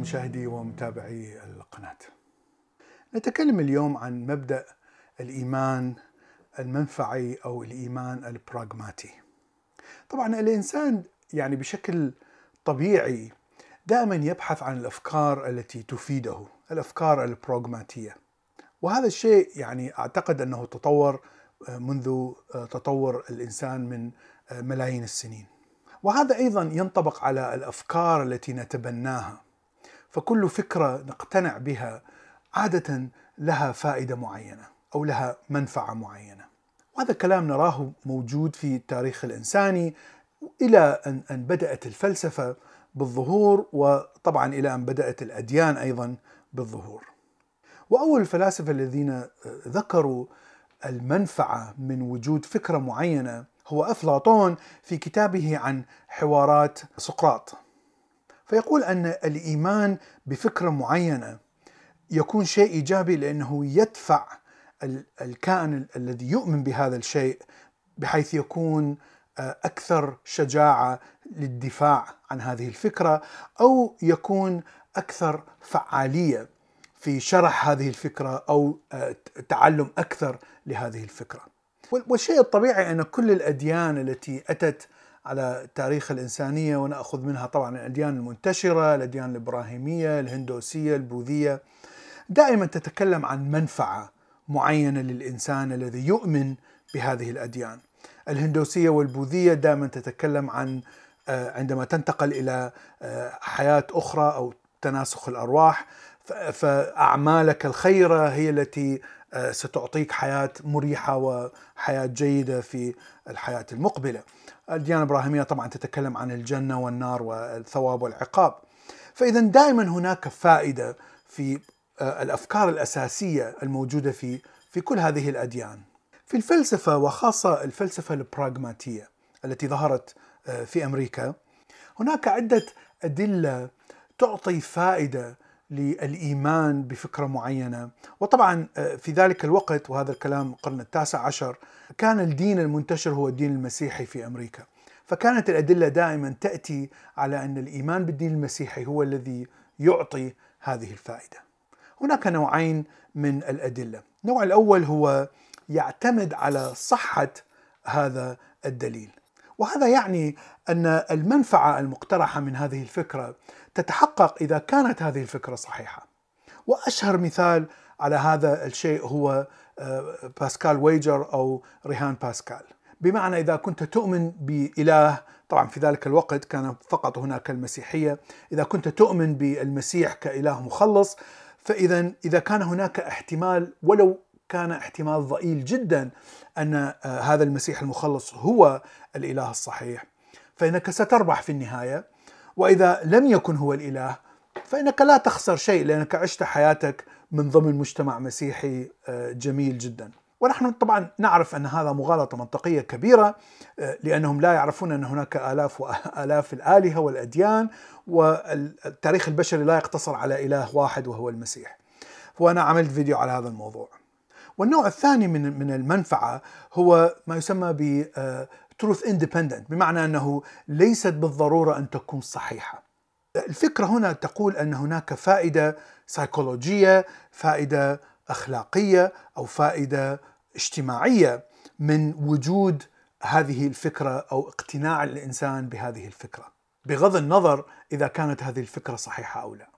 مشاهدي ومتابعي القناة. نتكلم اليوم عن مبدأ الإيمان المنفعي أو الإيمان البراغماتي. طبعا الإنسان يعني بشكل طبيعي دائما يبحث عن الأفكار التي تفيده، الأفكار البراغماتية. وهذا الشيء يعني أعتقد أنه تطور منذ تطور الإنسان من ملايين السنين. وهذا أيضا ينطبق على الأفكار التي نتبناها فكل فكرة نقتنع بها عادة لها فائدة معينة أو لها منفعة معينة. وهذا كلام نراه موجود في التاريخ الإنساني إلى ان بدأت الفلسفة بالظهور وطبعا إلى أن بدأت الأديان أيضا بالظهور. وأول الفلاسفة الذين ذكروا المنفعة من وجود فكرة معينة هو أفلاطون في كتابه عن حوارات سقراط. فيقول أن الإيمان بفكرة معينة يكون شيء إيجابي لأنه يدفع الكائن الذي يؤمن بهذا الشيء بحيث يكون أكثر شجاعة للدفاع عن هذه الفكرة أو يكون أكثر فعالية في شرح هذه الفكرة أو تعلم أكثر لهذه الفكرة. والشيء الطبيعي أن كل الأديان التي أتت على تاريخ الإنسانية وناخذ منها طبعا الأديان المنتشرة، الأديان الإبراهيمية، الهندوسية، البوذية دائما تتكلم عن منفعة معينة للإنسان الذي يؤمن بهذه الأديان. الهندوسية والبوذية دائما تتكلم عن عندما تنتقل إلى حياة أخرى أو تناسخ الأرواح فأعمالك الخيرة هي التي ستعطيك حياة مريحة وحياة جيدة في الحياة المقبلة. الديانة الإبراهيمية طبعا تتكلم عن الجنة والنار والثواب والعقاب. فاذا دائما هناك فائدة في الأفكار الأساسية الموجودة في في كل هذه الأديان. في الفلسفة وخاصة الفلسفة البراغماتية التي ظهرت في أمريكا هناك عدة أدلة تعطي فائدة للإيمان بفكرة معينة، وطبعا في ذلك الوقت وهذا الكلام القرن التاسع عشر كان الدين المنتشر هو الدين المسيحي في أمريكا، فكانت الأدلة دائما تأتي على أن الإيمان بالدين المسيحي هو الذي يعطي هذه الفائدة. هناك نوعين من الأدلة، النوع الأول هو يعتمد على صحة هذا الدليل. وهذا يعني أن المنفعة المقترحة من هذه الفكرة تتحقق إذا كانت هذه الفكرة صحيحة. وأشهر مثال على هذا الشيء هو باسكال ويجر أو رهان باسكال. بمعنى إذا كنت تؤمن بإله طبعا في ذلك الوقت كان فقط هناك المسيحية، إذا كنت تؤمن بالمسيح كإله مخلص فاذا إذا كان هناك احتمال ولو كان احتمال ضئيل جدا أن هذا المسيح المخلص هو الإله الصحيح فإنك ستربح في النهاية وإذا لم يكن هو الإله فإنك لا تخسر شيء لأنك عشت حياتك من ضمن مجتمع مسيحي جميل جدا. ونحن طبعا نعرف أن هذا مغالطة منطقية كبيرة لأنهم لا يعرفون أن هناك آلاف والاف الآلهة والأديان والتاريخ البشري لا يقتصر على إله واحد وهو المسيح. وأنا عملت فيديو على هذا الموضوع. والنوع الثاني من من المنفعة هو ما يسمى ب تروث اندبندنت بمعنى أنه ليست بالضرورة أن تكون صحيحة. الفكرة هنا تقول أن هناك فائدة سيكولوجيه، فائدة أخلاقية أو فائدة اجتماعية من وجود هذه الفكرة أو اقتناع الإنسان بهذه الفكرة، بغض النظر إذا كانت هذه الفكرة صحيحة أو لا.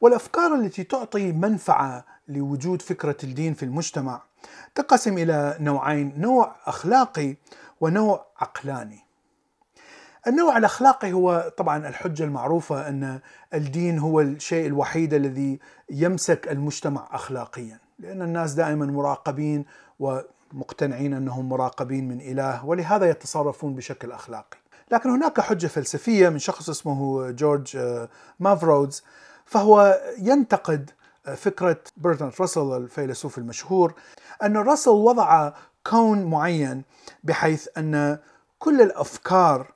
والأفكار التي تعطي منفعة لوجود فكرة الدين في المجتمع تنقسم إلى نوعين، نوع أخلاقي ونوع عقلاني. النوع الأخلاقي هو طبعا الحجة المعروفة أن الدين هو الشيء الوحيد الذي يمسك المجتمع اخلاقيا، لأن الناس دائما مراقبين ومقتنعين أنهم مراقبين من إله ولهذا يتصرفون بشكل أخلاقي. لكن هناك حجة فلسفية من شخص اسمه جورج مافرودز فهو ينتقد فكرة برتراند راسل الفيلسوف المشهور أن راسل وضع كون معين بحيث أن كل الأفكار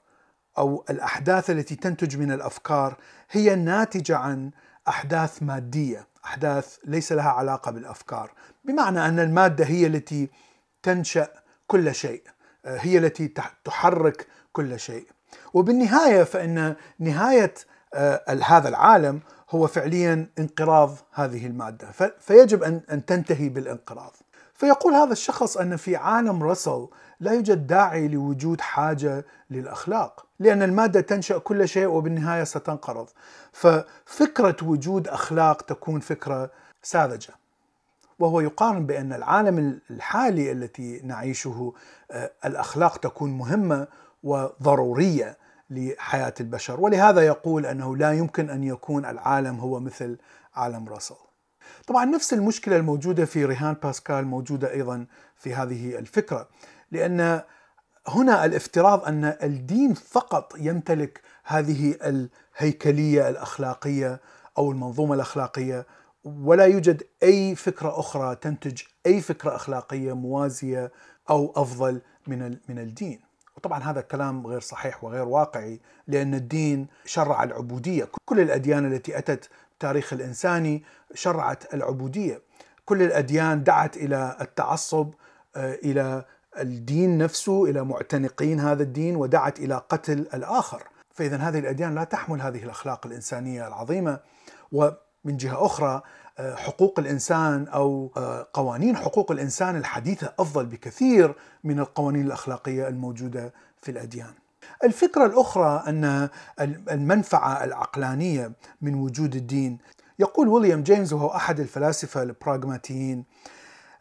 أو الأحداث التي تنتج من الأفكار هي ناتجة عن أحداث مادية، أحداث ليس لها علاقة بالأفكار، بمعنى أن المادة هي التي تنشأ كل شيء، هي التي تحرك كل شيء. وبالنهاية فإن نهاية هذا العالم هو فعليا انقراض هذه المادة فيجب ان أن تنتهي بالانقراض. فيقول هذا الشخص أن في عالم رسل لا يوجد داعي لوجود حاجة للأخلاق، لأن المادة تنشأ كل شيء وبالنهاية ستنقرض. ففكرة وجود أخلاق تكون فكرة ساذجة. وهو يقارن بأن العالم الحالي التي نعيشه آه، الأخلاق تكون مهمة وضرورية لحياة البشر، ولهذا يقول أنه لا يمكن أن يكون العالم هو مثل عالم راسل. طبعا نفس المشكلة الموجودة في رهان باسكال موجودة أيضا في هذه الفكرة، لأن هنا الافتراض أن الدين فقط يمتلك هذه الهيكلية الأخلاقية أو المنظومة الأخلاقية ولا يوجد أي فكرة أخرى تنتج أي فكرة أخلاقية موازية أو أفضل من من الدين. وطبعا هذا الكلام غير صحيح وغير واقعي لأن الدين شرع العبودية، كل الأديان التي أتت التاريخ الانساني شرعت العبودية. كل الأديان دعت إلى التعصب آه، إلى الدين نفسه إلى معتنقين هذا الدين ودعت إلى قتل الآخر. فاذا هذه الأديان لا تحمل هذه الأخلاق الإنسانية العظيمة و من جهة أخرى آه، حقوق الإنسان أو آه، قوانين حقوق الإنسان الحديثة أفضل بكثير من القوانين الأخلاقية الموجودة في الأديان. الفكرة الأخرى أن المنفعة العقلانية من وجود الدين يقول ويليام جيمس وهو أحد الفلاسفة البراغماتيين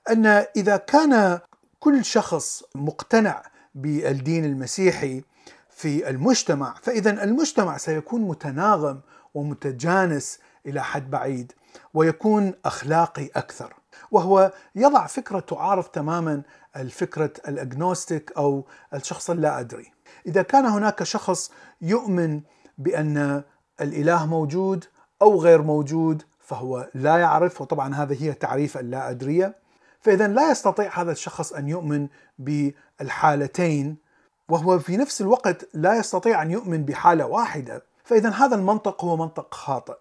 أن إذا كان كل شخص مقتنع بالدين المسيحي في المجتمع فإذا المجتمع سيكون متناغم ومتجانس إلى حد بعيد ويكون أخلاقي أكثر. وهو يضع فكرة تعارض تماما الفكرة الأجنوستيك أو الشخص اللا أدري. إذا كان هناك شخص يؤمن بأن الإله موجود أو غير موجود فهو لا يعرف وطبعا هذه هي تعريف اللا أدرية فاذا لا يستطيع هذا الشخص أن يؤمن بالحالتين وهو في نفس الوقت لا يستطيع أن يؤمن بحالة واحدة. فاذا هذا المنطق هو منطق خاطئ.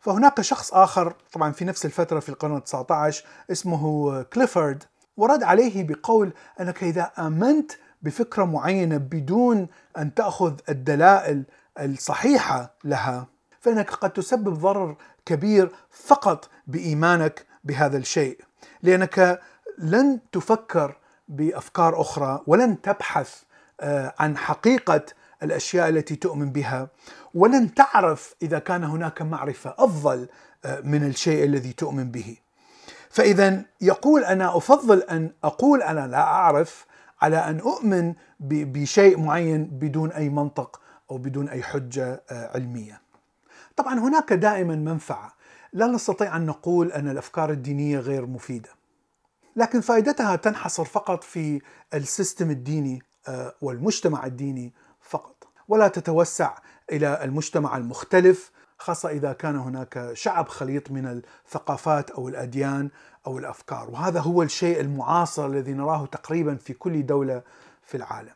فهناك شخص آخر طبعا في نفس الفترة في القرن ال19 اسمه كليفورد ورد عليه بقول أنك إذا آمنت بفكرة معينة بدون أن تأخذ الدلائل الصحيحة لها فإنك قد تسبب ضرر كبير فقط بإيمانك بهذا الشيء لأنك لن تفكر بأفكار أخرى ولن تبحث آه، عن حقيقة الأشياء التي تؤمن بها ولن تعرف إذا كان هناك معرفة أفضل آه، من الشيء الذي تؤمن به. فاذا يقول أنا أفضل أن أقول أنا لا أعرف على أن أؤمن بشيء معين بدون أي منطق أو بدون أي حجة آه، علمية. طبعا هناك دائما منفعة، لا نستطيع أن نقول أن الأفكار الدينية غير مفيدة. لكن فائدتها تنحصر فقط في السيستم الديني آه، والمجتمع الديني ولا تتوسع إلى المجتمع المختلف خاصة إذا كان هناك شعب خليط من الثقافات أو الأديان أو الأفكار وهذا هو الشيء المعاصر الذي نراه تقريبا في كل دولة في العالم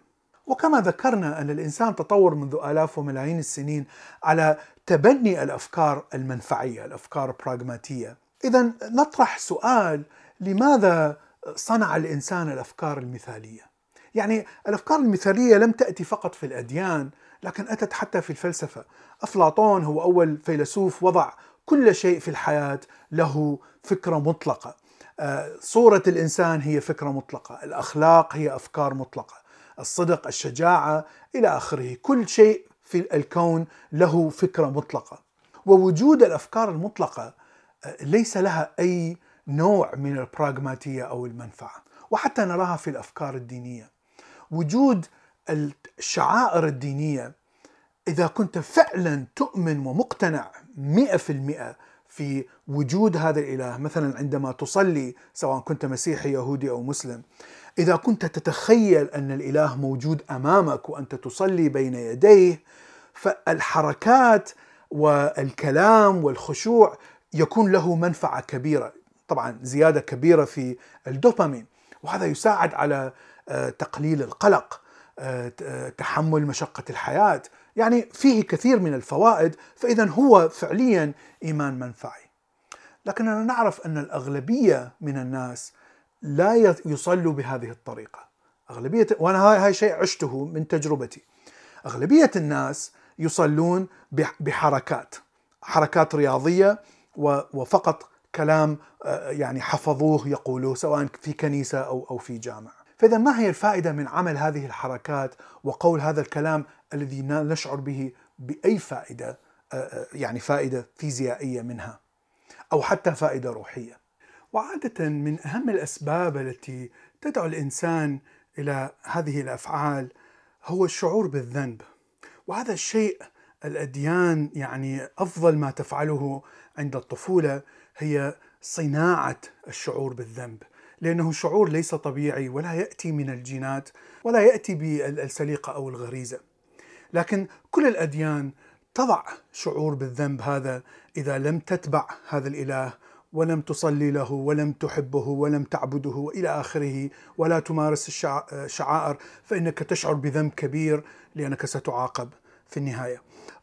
وكما ذكرنا أن الإنسان تطور منذ آلاف وملايين السنين على تبني الأفكار المنفعية، الأفكار البراغماتيه. اذا نطرح سؤال لماذا صنع الإنسان الأفكار المثالية؟ يعني الأفكار المثالية لم تأتي فقط في الأديان لكن أتت حتى في الفلسفة. أفلاطون هو أول فيلسوف وضع كل شيء في الحياة له فكرة مطلقة. آه، صورة الإنسان هي فكرة مطلقة. الأخلاق هي أفكار مطلقة. الصدق الشجاعة إلى آخره. كل شيء في الكون له فكرة مطلقة. ووجود الأفكار المطلقة آه، ليس لها أي نوع من البراغماتية أو المنفعة. وحتى نراها في الأفكار الدينية. وجود الشعائر الدينية إذا كنت فعلا تؤمن ومقتنع مئة في المئة في وجود هذا الإله مثلا عندما تصلي سواء كنت مسيحي يهودي أو مسلم إذا كنت تتخيل أن الإله موجود أمامك وأنت تصلي بين يديه فالحركات والكلام والخشوع يكون له منفعة كبيرة طبعا زيادة كبيرة في الدوبامين وهذا يساعد على آه، تقليل القلق. تحمل مشقة الحياة. يعني فيه كثير من الفوائد فإذا هو فعليا إيمان منفعي. لكننا نعرف أن الأغلبية من الناس لا يصلوا بهذه الطريقة. أغلبية وأنا هاي شيء عشته من تجربتي. أغلبية الناس يصلون بحركات. حركات رياضية وفقط كلام آه، يعني حفظوه يقولوه سواء في كنيسة أو أو في جامع. فإذا ما هي الفائدة من عمل هذه الحركات وقول هذا الكلام الذي نشعر به بأي فائدة آه، آه، يعني فائدة فيزيائية منها أو حتى فائدة روحية. وعادة من أهم الأسباب التي تدعو الإنسان إلى هذه الأفعال هو الشعور بالذنب. وهذا الشيء الأديان يعني أفضل ما تفعله عند الطفولة هي صناعة الشعور بالذنب لأنه شعور ليس طبيعي ولا يأتي من الجينات ولا يأتي بالسليقة أو الغريزة لكن كل الأديان تضع شعور بالذنب هذا إذا لم تتبع هذا الإله ولم تصلي له ولم تحبه ولم تعبده وإلى آخره ولا تمارس الشعائر فإنك تشعر بذنب كبير لأنك ستعاقب في النهاية.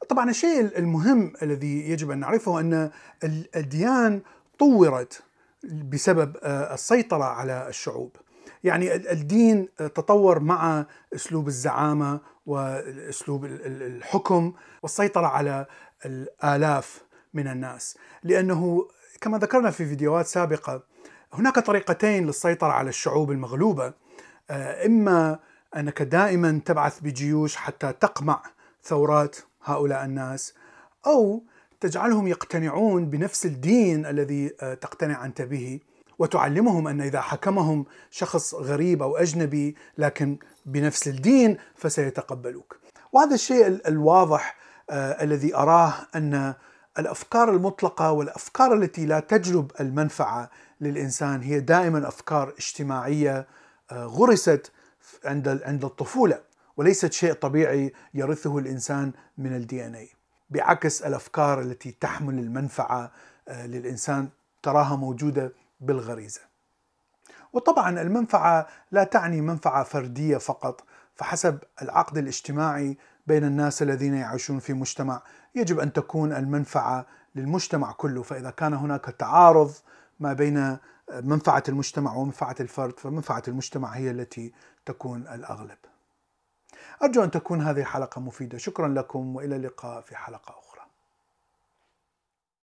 طبعا الشيء المهم الذي يجب أن نعرفه أن الأديان طورت بسبب آه، السيطرة على الشعوب. يعني الدين تطور مع أسلوب الزعامة وأسلوب الحكم والسيطرة على الآلاف من الناس، لأنه كما ذكرنا في فيديوهات سابقة هناك طريقتين للسيطرة على الشعوب المغلوبة آه، إما أنك دائما تبعث بجيوش حتى تقمع ثورات هؤلاء الناس أو تجعلهم يقتنعون بنفس الدين الذي آه، تقتنع أنت به وتعلمهم أن إذا حكمهم شخص غريب أو أجنبي لكن بنفس الدين فسيتقبلوك. وهذا الشيء الواضح آه الذي أراه أن الأفكار المطلقة والأفكار التي لا تجلب المنفعة للإنسان هي دائما أفكار اجتماعية آه غرست عند عند الطفولة وليست شيء طبيعي يرثه الإنسان من الدي ان اي بعكس الأفكار التي تحمل المنفعة آه، للإنسان تراها موجودة بالغريزة. وطبعا المنفعة لا تعني منفعة فردية فقط فحسب العقد الاجتماعي بين الناس الذين يعيشون في مجتمع يجب أن تكون المنفعة للمجتمع كله فإذا كان هناك تعارض ما بين آه، منفعة المجتمع ومنفعة الفرد فمنفعة المجتمع هي التي تكون الأغلب. أرجو أن تكون هذه الحلقة مفيدة. شكرا لكم وإلى اللقاء في حلقة أخرى.